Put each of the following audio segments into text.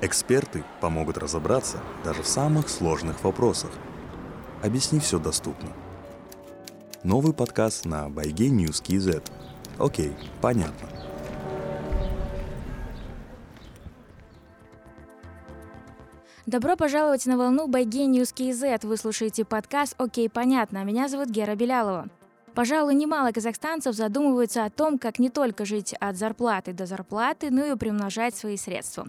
Эксперты помогут разобраться даже в самых сложных вопросах. Объясни все доступно. Новый подкаст на Байге News KZ. Окей, понятно. Добро пожаловать на волну Байге News KZ. Вы слушаете подкаст «Окей, понятно». Меня зовут Гера Белялова. Пожалуй, немало казахстанцев задумываются о том, как не только жить от зарплаты до зарплаты, но и приумножать свои средства.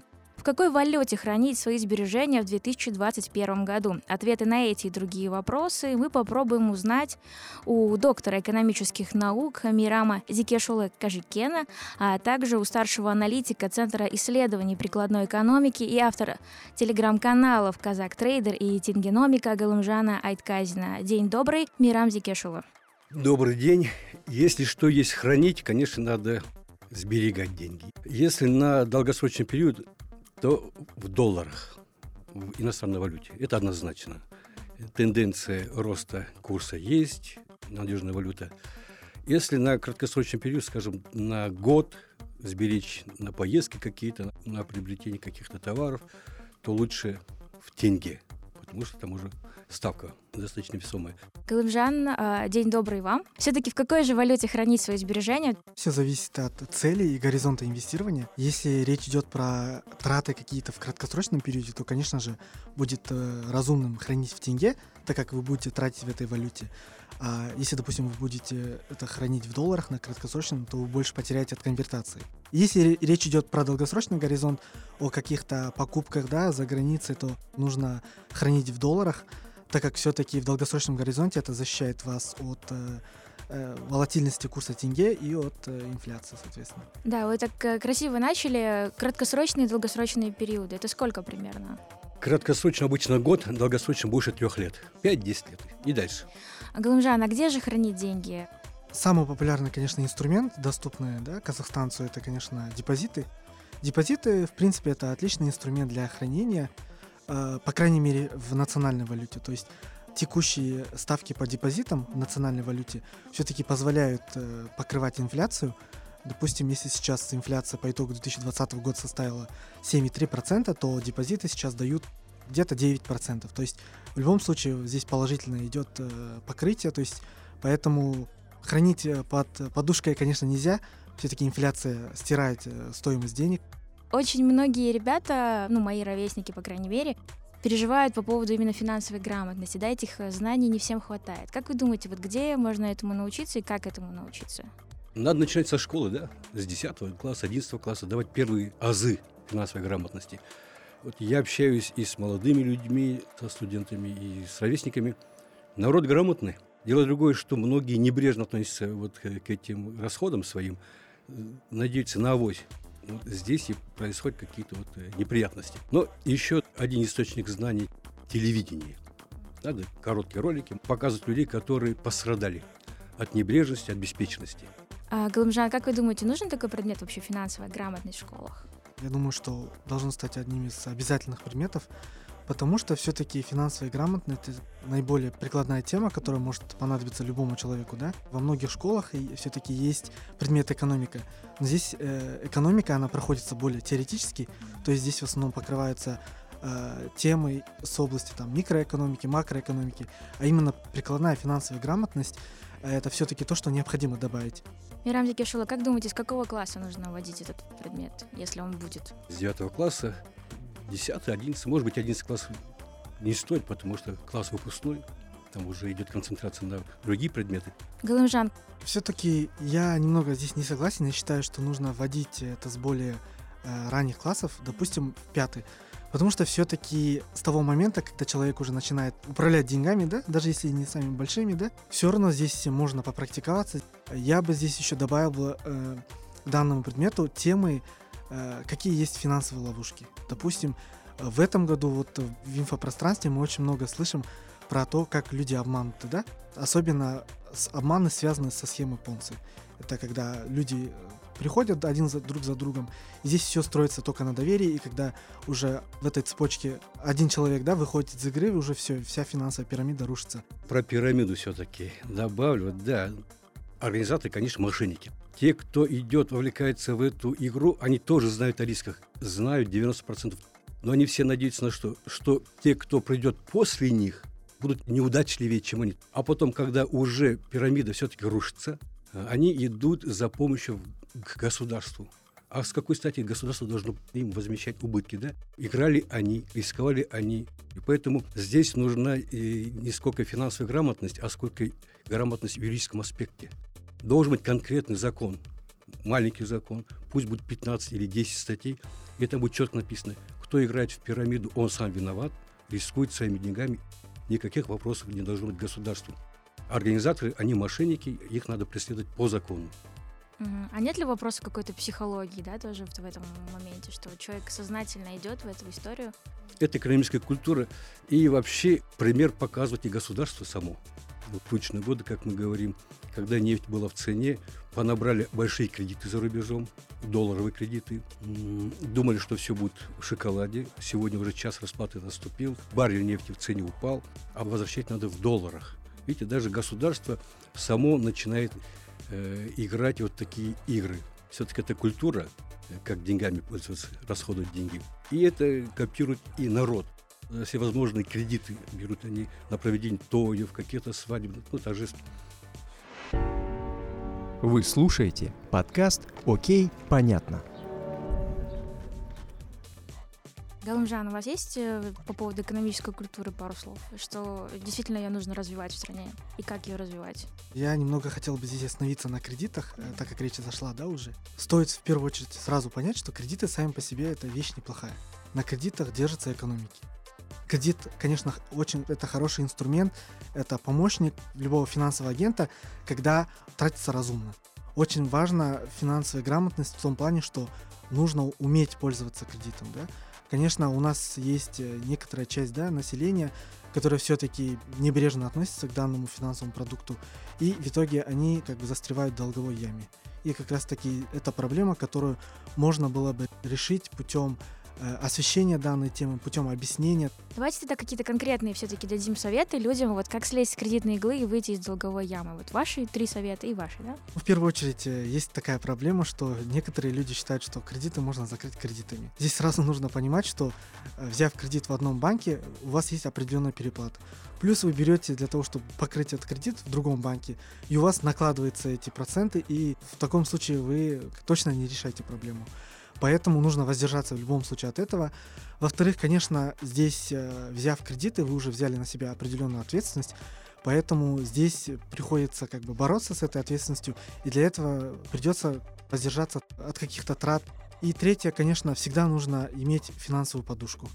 Какой валюте хранить свои сбережения в 2021 году? Ответы на эти и другие вопросы мы попробуем узнать у доктора экономических наук Мирама Зикешулы Кажикена, а также у старшего аналитика Центра исследований прикладной экономики и автора телеграм-каналов «Казак Трейдер» и «Тингеномика» Галымжана Айтказина. День добрый, Мирам Зикешула. Добрый день. Если что есть хранить, конечно, надо сберегать деньги. Если на долгосрочный период то в долларах, в иностранной валюте. Это однозначно. Тенденция роста курса есть, надежная валюта. Если на краткосрочный период, скажем, на год сберечь на поездки какие-то, на приобретение каких-то товаров, то лучше в тенге – потому что там уже ставка достаточно весомая. Галымжан, а, день добрый вам. Все-таки в какой же валюте хранить свои сбережения? Все зависит от цели и горизонта инвестирования. Если речь идет про траты какие-то в краткосрочном периоде, то, конечно же, будет э, разумным хранить в тенге, так как вы будете тратить в этой валюте. А если, допустим, вы будете это хранить в долларах на краткосрочном, то вы больше потеряете от конвертации. Если речь идет про долгосрочный горизонт, о каких-то покупках да, за границей, то нужно хранить в долларах, так как все-таки в долгосрочном горизонте это защищает вас от э, э, волатильности курса тенге и от э, инфляции, соответственно. Да, вы так э, красиво начали. Краткосрочные и долгосрочные периоды. Это сколько примерно? Краткосрочно обычно год, долгосрочно больше трех лет. 5-10 лет и дальше. Галымжан, а где же хранить деньги? Самый популярный, конечно, инструмент, доступный да, казахстанцу, это, конечно, депозиты. Депозиты, в принципе, это отличный инструмент для хранения, э, по крайней мере, в национальной валюте. То есть текущие ставки по депозитам в национальной валюте все-таки позволяют э, покрывать инфляцию. Допустим, если сейчас инфляция по итогу 2020 года составила 7,3%, то депозиты сейчас дают где-то 9%. То есть в любом случае здесь положительно идет э, покрытие, то есть поэтому хранить э, под подушкой, конечно, нельзя. Все-таки инфляция стирает э, стоимость денег. Очень многие ребята, ну, мои ровесники, по крайней мере, переживают по поводу именно финансовой грамотности. Да, этих э, знаний не всем хватает. Как вы думаете, вот где можно этому научиться и как этому научиться? Надо начинать со школы, да, с 10 класса, 11 класса, давать первые азы финансовой грамотности. Вот я общаюсь и с молодыми людьми, со студентами, и с ровесниками. Народ грамотный. Дело другое, что многие небрежно относятся вот к этим расходам своим, надеются на авось. Вот здесь и происходят какие-то вот э, неприятности. Но еще один источник знаний – телевидение. Надо короткие ролики показывать людей, которые пострадали от небрежности, от беспечности. А, Галымжан, как вы думаете, нужен такой предмет вообще финансовая грамотность в школах? Я думаю, что должен стать одним из обязательных предметов, потому что все-таки финансовая грамотность это наиболее прикладная тема, которая может понадобиться любому человеку, да. Во многих школах все-таки есть предмет экономика, но здесь э, экономика она проходится более теоретически, то есть здесь в основном покрываются э, темы с области там микроэкономики, макроэкономики, а именно прикладная финансовая грамотность это все-таки то, что необходимо добавить. Мирам Дикешула, как думаете, с какого класса нужно вводить этот предмет, если он будет? С девятого класса, 10 11 может быть, 11 класс не стоит, потому что класс выпускной, там уже идет концентрация на другие предметы. Галымжан. Все-таки я немного здесь не согласен. Я считаю, что нужно вводить это с более э, ранних классов, допустим, пятый. Потому что все-таки с того момента, когда человек уже начинает управлять деньгами, да, даже если не самыми большими, да, все равно здесь можно попрактиковаться. Я бы здесь еще добавил э, к данному предмету темы, какие есть финансовые ловушки. Допустим, в этом году вот в инфопространстве мы очень много слышим про то, как люди обмануты, да? Особенно обманы связаны со схемой Понци. Это когда люди приходят один за, друг за другом. И здесь все строится только на доверии, и когда уже в этой цепочке один человек да, выходит из игры, уже все, вся финансовая пирамида рушится. Про пирамиду все-таки добавлю, да. Организаторы, конечно, мошенники. Те, кто идет, вовлекается в эту игру, они тоже знают о рисках. Знают 90% Но они все надеются на что? Что те, кто придет после них, будут неудачливее, чем они. А потом, когда уже пирамида все-таки рушится, они идут за помощью к государству. А с какой стати государство должно им возмещать убытки, да? Играли они, рисковали они. И поэтому здесь нужна не сколько финансовая грамотность, а сколько грамотность в юридическом аспекте. Должен быть конкретный закон, маленький закон, пусть будет 15 или 10 статей, и это будет четко написано, кто играет в пирамиду, он сам виноват, рискует своими деньгами, никаких вопросов не должно быть государству. Организаторы, они мошенники, их надо преследовать по закону. А нет ли вопроса какой-то психологии, да, тоже в этом моменте, что человек сознательно идет в эту историю? Это экономическая культура. И вообще пример показывать и государство само. В тучные годы, как мы говорим, когда нефть была в цене, понабрали большие кредиты за рубежом, долларовые кредиты. Думали, что все будет в шоколаде. Сегодня уже час расплаты наступил. Баррель нефти в цене упал, а возвращать надо в долларах. Видите, даже государство само начинает э, играть вот такие игры. Все-таки это культура, э, как деньгами пользоваться, расходовать деньги. И это копирует и народ. Всевозможные кредиты берут они на проведение тоев, какие-то свадебных, ну, торжеств. Вы слушаете подкаст «Окей, понятно». Галымжан, у вас есть э, по поводу экономической культуры пару слов? Что действительно ее нужно развивать в стране? И как ее развивать? Я немного хотел бы здесь остановиться на кредитах, э, так как речь зашла, да, уже. Стоит в первую очередь сразу понять, что кредиты сами по себе это вещь неплохая. На кредитах держится экономики. Кредит, конечно, очень это хороший инструмент, это помощник любого финансового агента, когда тратится разумно. Очень важна финансовая грамотность в том плане, что нужно уметь пользоваться кредитом, да. Конечно, у нас есть э, некоторая часть да, населения, которая все-таки небрежно относится к данному финансовому продукту, и в итоге они как бы застревают в долговой яме. И как раз таки это проблема, которую можно было бы решить путем освещения данной темы, путем объяснения. Давайте тогда какие-то конкретные все-таки дадим советы людям, вот как слезть с кредитной иглы и выйти из долговой ямы. Вот ваши три совета и ваши, да? В первую очередь, э, есть такая проблема, что некоторые люди считают, что кредиты можно закрыть кредитами. Здесь сразу нужно понимать, что э, взяв кредит в одном банке, у вас есть определенная переплата. Плюс вы берете для того, чтобы покрыть этот кредит в другом банке, и у вас накладываются эти проценты, и в таком случае вы точно не решаете проблему. Поэтому нужно воздержаться в любом случае от этого. Во-вторых, конечно, здесь, э, взяв кредиты, вы уже взяли на себя определенную ответственность, поэтому здесь приходится как бы бороться с этой ответственностью, и для этого придется воздержаться от каких-то трат. И третье, конечно, всегда нужно иметь финансовую подушку.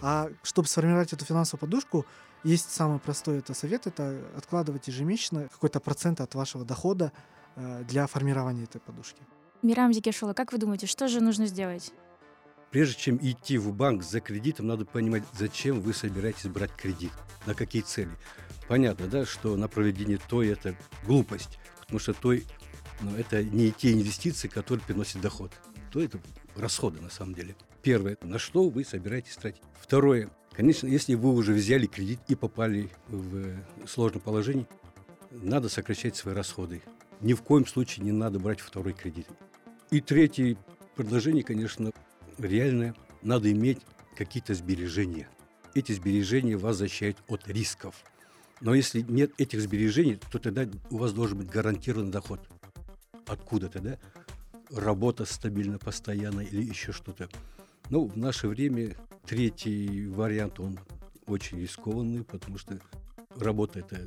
А чтобы сформировать эту финансовую подушку, есть самый простой это совет, это откладывать ежемесячно какой-то процент от вашего дохода э, для формирования этой подушки. Мирам Зикешола, как вы думаете, что же нужно сделать? Прежде чем идти в банк за кредитом, надо понимать, зачем вы собираетесь брать кредит, на какие цели. Понятно, да, что на проведение той это глупость, потому что той ну, это не те инвестиции, которые приносят доход. То это расходы на самом деле. Первое, на что вы собираетесь тратить. Второе, конечно, если вы уже взяли кредит и попали в сложное положение, надо сокращать свои расходы. Ни в коем случае не надо брать второй кредит. И третье предложение, конечно, реальное. Надо иметь какие-то сбережения. Эти сбережения вас защищают от рисков. Но если нет этих сбережений, то тогда у вас должен быть гарантированный доход. Откуда-то, да? Работа стабильно, постоянно или еще что-то. Ну, в наше время третий вариант, он очень рискованный, потому что работа – это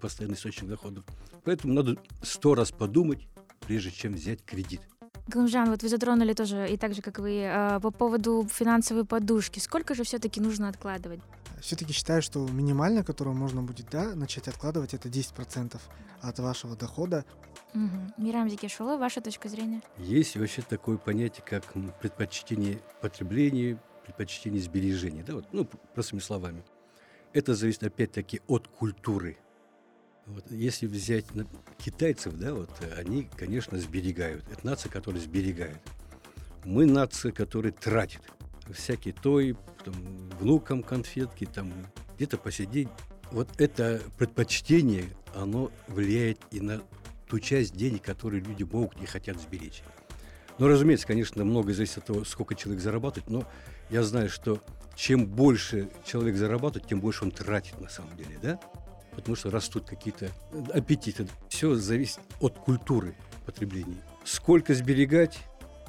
постоянный источник доходов. Поэтому надо сто раз подумать, прежде чем взять кредит. Галымжан, вот вы затронули тоже, и так же, как вы, э, по поводу финансовой подушки. Сколько же все-таки нужно откладывать? Все-таки считаю, что минимально, которую можно будет да, начать откладывать, это 10% от вашего дохода. Угу. Мирам Зикишула, ваша точка зрения? Есть вообще такое понятие, как предпочтение потребления, предпочтение сбережения. Да, вот, ну, простыми словами. Это зависит опять-таки от культуры вот, если взять китайцев, да, вот они, конечно, сберегают. Это нация, которая сберегает. Мы нация, которая тратит. Всякие той, там, внукам конфетки, там, где-то посидеть. Вот это предпочтение, оно влияет и на ту часть денег, которые люди могут и хотят сберечь. Ну, разумеется, конечно, много зависит от того, сколько человек зарабатывает, но я знаю, что чем больше человек зарабатывает, тем больше он тратит на самом деле, да? Потому что растут какие-то аппетиты. Все зависит от культуры потребления. Сколько сберегать?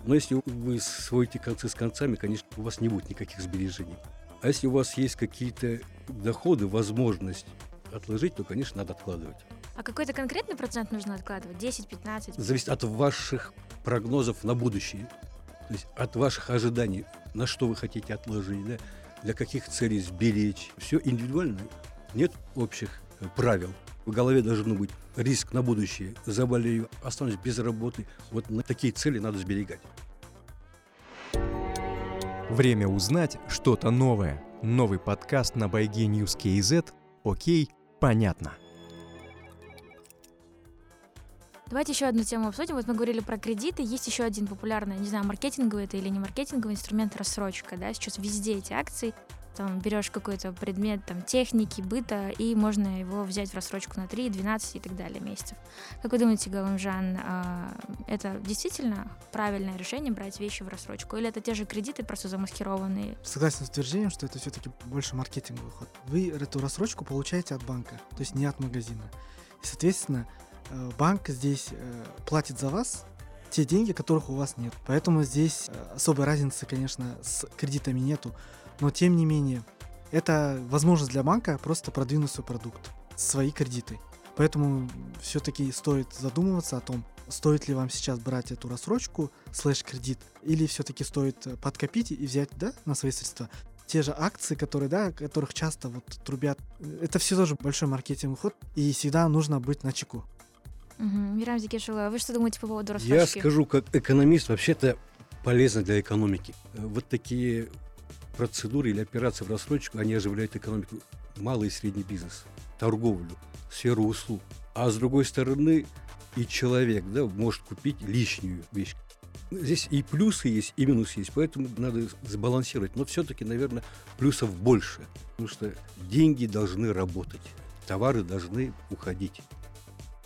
Но если вы сводите концы с концами, конечно, у вас не будет никаких сбережений. А если у вас есть какие-то доходы, возможность отложить, то, конечно, надо откладывать. А какой-то конкретный процент нужно откладывать? 10, 15? Зависит от ваших прогнозов на будущее. То есть от ваших ожиданий, на что вы хотите отложить, да? для каких целей сберечь. Все индивидуально. Нет общих э, правил. В голове должен быть риск на будущее. Заболею, останусь без работы. Вот на такие цели надо сберегать. Время узнать что-то новое. Новый подкаст на Байге News KZ. Окей, понятно. Давайте еще одну тему обсудим. Вот мы говорили про кредиты. Есть еще один популярный, не знаю, маркетинговый это или не маркетинговый инструмент рассрочка. Да? Сейчас везде эти акции. Там берешь какой-то предмет там, техники, быта, и можно его взять в рассрочку на 3, 12 и так далее месяцев. Как вы думаете, Галымжан, а, это действительно правильное решение брать вещи в рассрочку? Или это те же кредиты, просто замаскированные? Согласен с утверждением, что это все-таки больше маркетинговый ход. Вы эту рассрочку получаете от банка, то есть не от магазина. И, соответственно, Э, банк здесь э, платит за вас те деньги, которых у вас нет. Поэтому здесь э, особой разницы, конечно, с кредитами нету. Но тем не менее, это возможность для банка просто продвинуть свой продукт, свои кредиты. Поэтому все-таки стоит задумываться о том, стоит ли вам сейчас брать эту рассрочку, слэш-кредит, или все-таки стоит подкопить и взять да, на свои средства. Те же акции, которые, да, которых часто вот трубят, это все тоже большой маркетинговый ход, и всегда нужно быть на чеку. Угу. Мирам Зикешева, а вы что думаете по поводу рассрочки? Я скажу, как экономист, вообще-то полезно для экономики. Вот такие процедуры или операции в рассрочку, они оживляют экономику. Малый и средний бизнес, торговлю, сферу услуг. А с другой стороны, и человек да, может купить лишнюю вещь. Здесь и плюсы есть, и минусы есть, поэтому надо сбалансировать. Но все-таки, наверное, плюсов больше, потому что деньги должны работать, товары должны уходить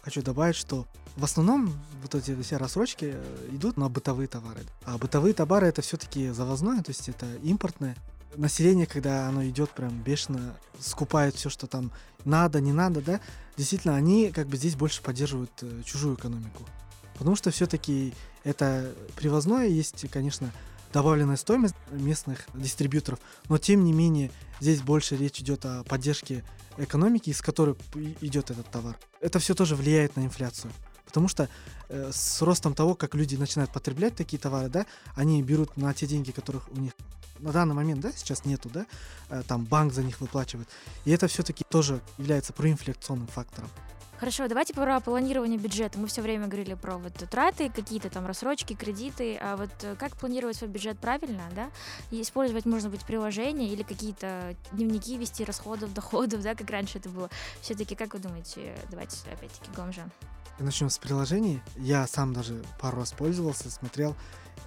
хочу добавить, что в основном вот эти все рассрочки идут на бытовые товары. А бытовые товары это все-таки завозное, то есть это импортное. Население, когда оно идет прям бешено, скупает все, что там надо, не надо, да, действительно, они как бы здесь больше поддерживают э, чужую экономику. Потому что все-таки это привозное, есть, конечно, добавленная стоимость местных дистрибьюторов, но тем не менее здесь больше речь идет о поддержке экономики, из которой идет этот товар. Это все тоже влияет на инфляцию. Потому что э, с ростом того, как люди начинают потреблять такие товары, да, они берут на те деньги, которых у них на данный момент, да, сейчас нету, да, э, там банк за них выплачивает. И это все-таки тоже является проинфляционным фактором. Хорошо, давайте про планирование бюджета. Мы все время говорили про вот траты, какие-то там рассрочки, кредиты. А вот э, как планировать свой бюджет правильно, да? И использовать, можно быть, приложения или какие-то дневники вести расходов, доходов, да, как раньше это было. Все-таки, как вы думаете, давайте опять-таки Гомжан. Начнем с приложений. Я сам даже пару раз пользовался, смотрел.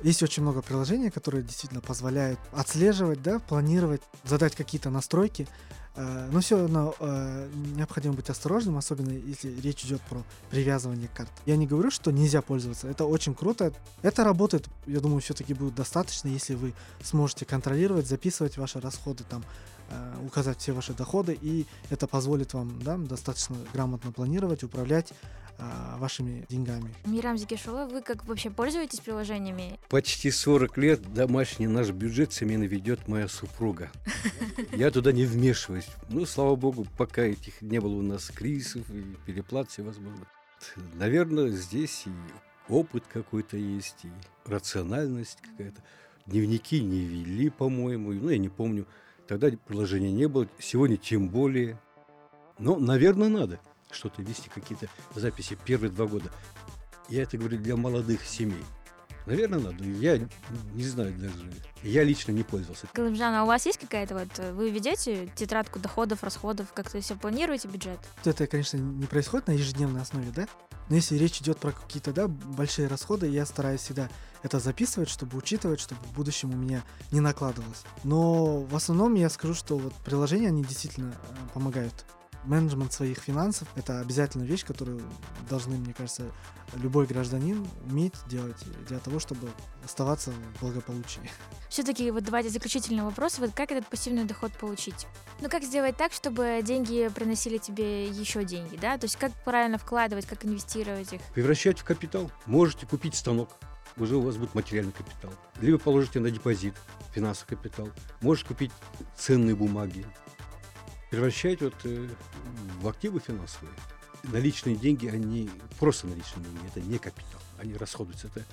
Есть очень много приложений, которые действительно позволяют отслеживать, да, планировать, задать какие-то настройки. Э, но все равно э, необходимо быть осторожным, особенно если речь идет про привязывание карт. Я не говорю, что нельзя пользоваться. Это очень круто. Это работает, я думаю, все-таки будет достаточно, если вы сможете контролировать, записывать ваши расходы, там, указать все ваши доходы, и это позволит вам да, достаточно грамотно планировать, управлять а, вашими деньгами. Мирам Зикишула, вы как вообще пользуетесь приложениями? Почти 40 лет домашний наш бюджет семейно ведет моя супруга. Я туда не вмешиваюсь. Ну, слава богу, пока этих не было у нас кризисов и переплат всевозможных. Наверное, здесь и опыт какой-то есть, и рациональность какая-то. Дневники не вели, по-моему, ну, я не помню. Тогда приложения не было, сегодня тем более. Но, наверное, надо что-то вести, какие-то записи первые два года. Я это говорю для молодых семей. Наверное, надо. Я не знаю даже. Я лично не пользовался. Галымжан, а у вас есть какая-то вот... Вы ведете тетрадку доходов, расходов, как-то все планируете бюджет? Это, конечно, не происходит на ежедневной основе, да? Но если речь идет про какие-то, да, большие расходы, я стараюсь всегда это записывать, чтобы учитывать, чтобы в будущем у меня не накладывалось. Но в основном я скажу, что вот приложения, они действительно э, помогают Менеджмент своих финансов – это обязательная вещь, которую должны, мне кажется, любой гражданин уметь делать для того, чтобы оставаться в благополучии. Все-таки вот давайте заключительный вопрос. Вот как этот пассивный доход получить? Ну как сделать так, чтобы деньги приносили тебе еще деньги, да? То есть как правильно вкладывать, как инвестировать их? Превращать в капитал. Можете купить станок, уже у вас будет материальный капитал. Либо положите на депозит финансовый капитал. Можете купить ценные бумаги. Превращать вот э, в активы финансовые. Наличные деньги, они просто наличные деньги, это не капитал. Они расходуются, это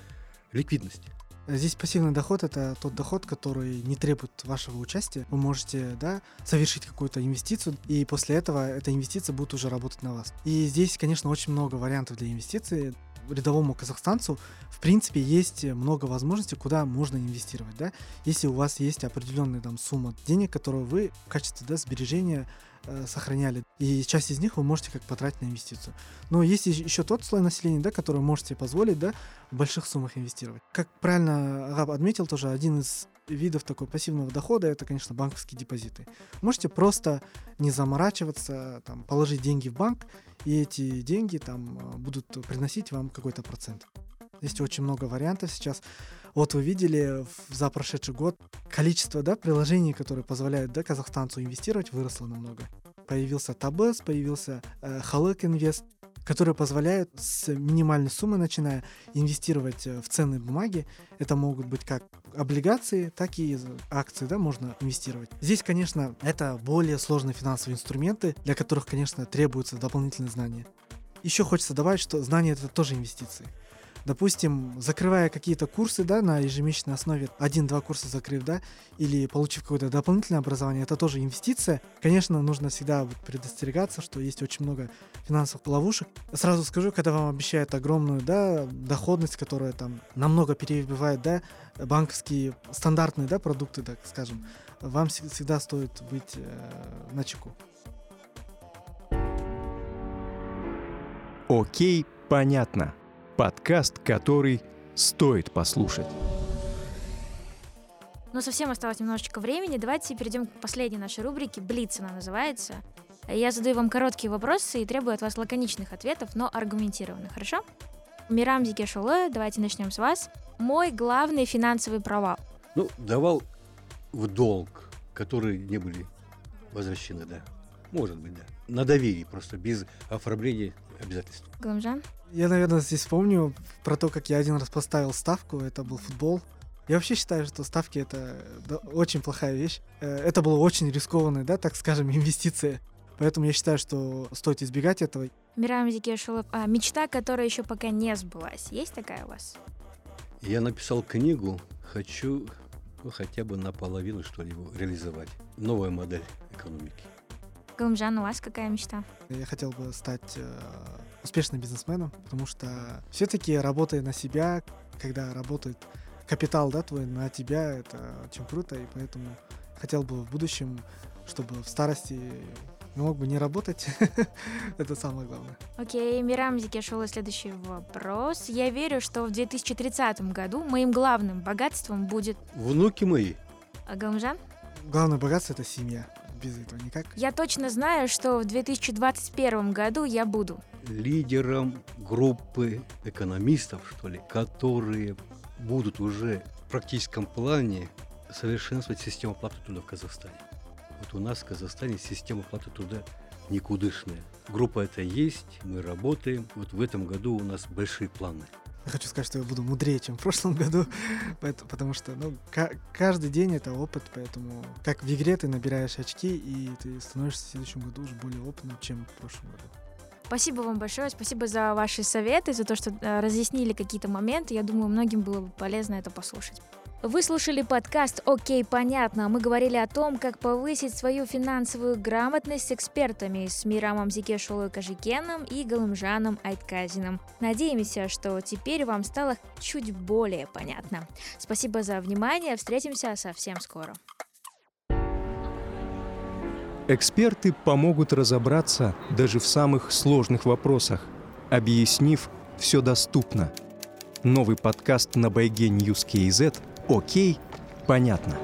ликвидность. Здесь пассивный доход – это тот доход, который не требует вашего участия. Вы можете да, совершить какую-то инвестицию, и после этого эта инвестиция будет уже работать на вас. И здесь, конечно, очень много вариантов для инвестиций рядовому казахстанцу, в принципе, есть много возможностей, куда можно инвестировать, да. Если у вас есть определенная там сумма денег, которую вы в качестве да, сбережения э, сохраняли, и часть из них вы можете как потратить на инвестицию. Но есть еще тот слой населения, да, который можете позволить, да, в больших суммах инвестировать. Как правильно Раб отметил, тоже один из видов такой пассивного дохода это, конечно, банковские депозиты. Можете просто не заморачиваться, там, положить деньги в банк, и эти деньги там будут приносить вам какой-то процент. Есть очень много вариантов сейчас. Вот вы видели за прошедший год количество да, приложений, которые позволяют да, казахстанцу инвестировать, выросло намного. Появился Табес, появился э, Халык Инвест, которые позволяют с минимальной суммы, начиная, инвестировать э, в ценные бумаги. Это могут быть как облигации, так и акции, да, можно инвестировать. Здесь, конечно, это более сложные финансовые инструменты, для которых, конечно, требуются дополнительные знания. Еще хочется добавить, что знания это тоже инвестиции допустим, закрывая какие-то курсы, да, на ежемесячной основе, один-два курса закрыв, да, или получив какое-то дополнительное образование, это тоже инвестиция. Конечно, нужно всегда предостерегаться, что есть очень много финансовых ловушек. Сразу скажу, когда вам обещают огромную, да, доходность, которая там намного перебивает, да, банковские стандартные, да, продукты, так скажем, вам всегда стоит быть э, на чеку. Окей, понятно. Подкаст, который стоит послушать. Но совсем осталось немножечко времени. Давайте перейдем к последней нашей рубрике. Блиц она называется. Я задаю вам короткие вопросы и требую от вас лаконичных ответов, но аргументированных, хорошо? Мирам Зикешулы, давайте начнем с вас. Мой главный финансовый провал. Ну, давал в долг, которые не были возвращены, да. Может быть, да. На доверии просто, без оформления обязательств. Гламжан? Я, наверное, здесь помню про то, как я один раз поставил ставку, это был футбол. Я вообще считаю, что ставки это очень плохая вещь. Э, это было очень рискованная, да, так скажем, инвестиция. Поэтому я считаю, что стоит избегать этого. Мирам Зикешулов, а мечта, которая еще пока не сбылась, есть такая у вас? Я написал книгу, хочу ну, хотя бы наполовину, что ли, реализовать. Новая модель экономики. Галымжан, у вас какая мечта? Я хотел бы стать э, успешным бизнесменом, потому что все-таки работая на себя, когда работает капитал, да, твой на тебя, это очень круто, и поэтому хотел бы в будущем, чтобы в старости мог бы не работать. это самое главное. Окей, okay, Мирам Зикешула, следующий вопрос. Я верю, что в 2030 году моим главным богатством будет... Внуки мои. А Галмжан? Главное богатство — это семья без этого никак. Я точно знаю, что в 2021 году я буду лидером группы экономистов, что ли, которые будут уже в практическом плане совершенствовать систему оплаты труда в Казахстане. Вот у нас в Казахстане система оплаты труда никудышная. Группа это есть, мы работаем. Вот в этом году у нас большие планы. Я хочу сказать, что я буду мудрее, чем в прошлом году, потому что ну, каждый день это опыт, поэтому как в игре ты набираешь очки, и ты становишься в следующем году уже более опытным, чем в прошлом году. Спасибо вам большое, спасибо за ваши советы, за то, что э, разъяснили какие-то моменты. Я думаю, многим было бы полезно это послушать. Вы слушали подкаст «Окей, понятно». Мы говорили о том, как повысить свою финансовую грамотность с экспертами с Мирамом Зикешулой Кажикеном и Галымжаном Айтказином. Надеемся, что теперь вам стало чуть более понятно. Спасибо за внимание. Встретимся совсем скоро. Эксперты помогут разобраться даже в самых сложных вопросах, объяснив все доступно. Новый подкаст на Байге News KZ – Окей, понятно.